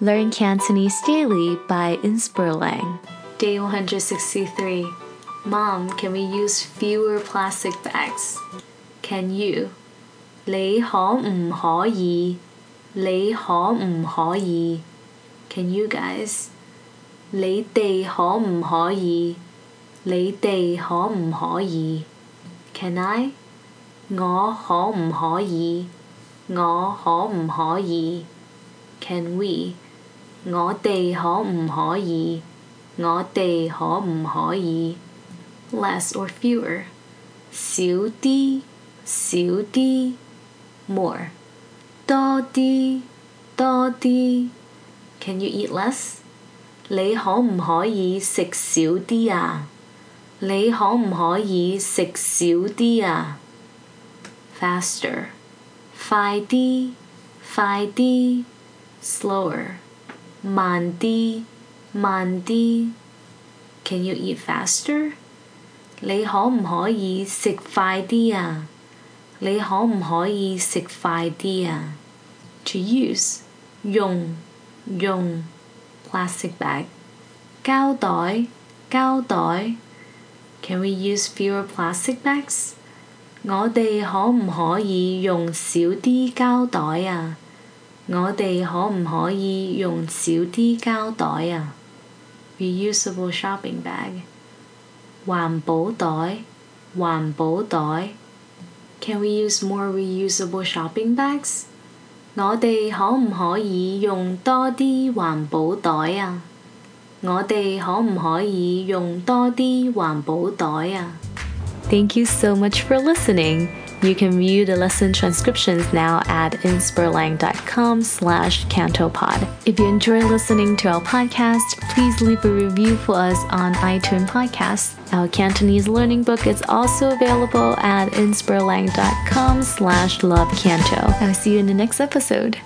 Learn Cantonese daily by Inspirlang. Day 163. Mom, can we use fewer plastic bags? Can you? 你可唔可以？你可唔可以？Can you guys？你哋可唔可以？你哋可唔可以？Can I？我可唔可以？我可唔可以？Can we？ 我哋可唔可以？我哋可唔可以？Less or fewer？少啲，少啲，more。多啲，多啲。Can you eat less？你可唔可以食少啲啊？你可唔可以食少啲啊？Faster，快啲，快啲，slower。慢啲，慢啲。Can you eat faster？你可唔可以食快啲啊？你可唔可以食快啲啊？To use 用用 plastic bag 膠袋膠袋。Can we use fewer plastic bags？我哋可唔可以用少啲膠袋啊？我哋可唔可以用少啲胶袋啊？Reusable shopping bag，环保袋，环保袋。Can we use more reusable shopping bags？我哋可唔可以用多啲环保袋啊？我哋可唔可以用多啲环保袋啊？Thank you so much for listening. You can view the lesson transcriptions now at inspirlang.com slash cantopod. If you enjoy listening to our podcast, please leave a review for us on iTunes Podcasts. Our Cantonese learning book is also available at inspirlang.com slash lovecanto. I'll see you in the next episode.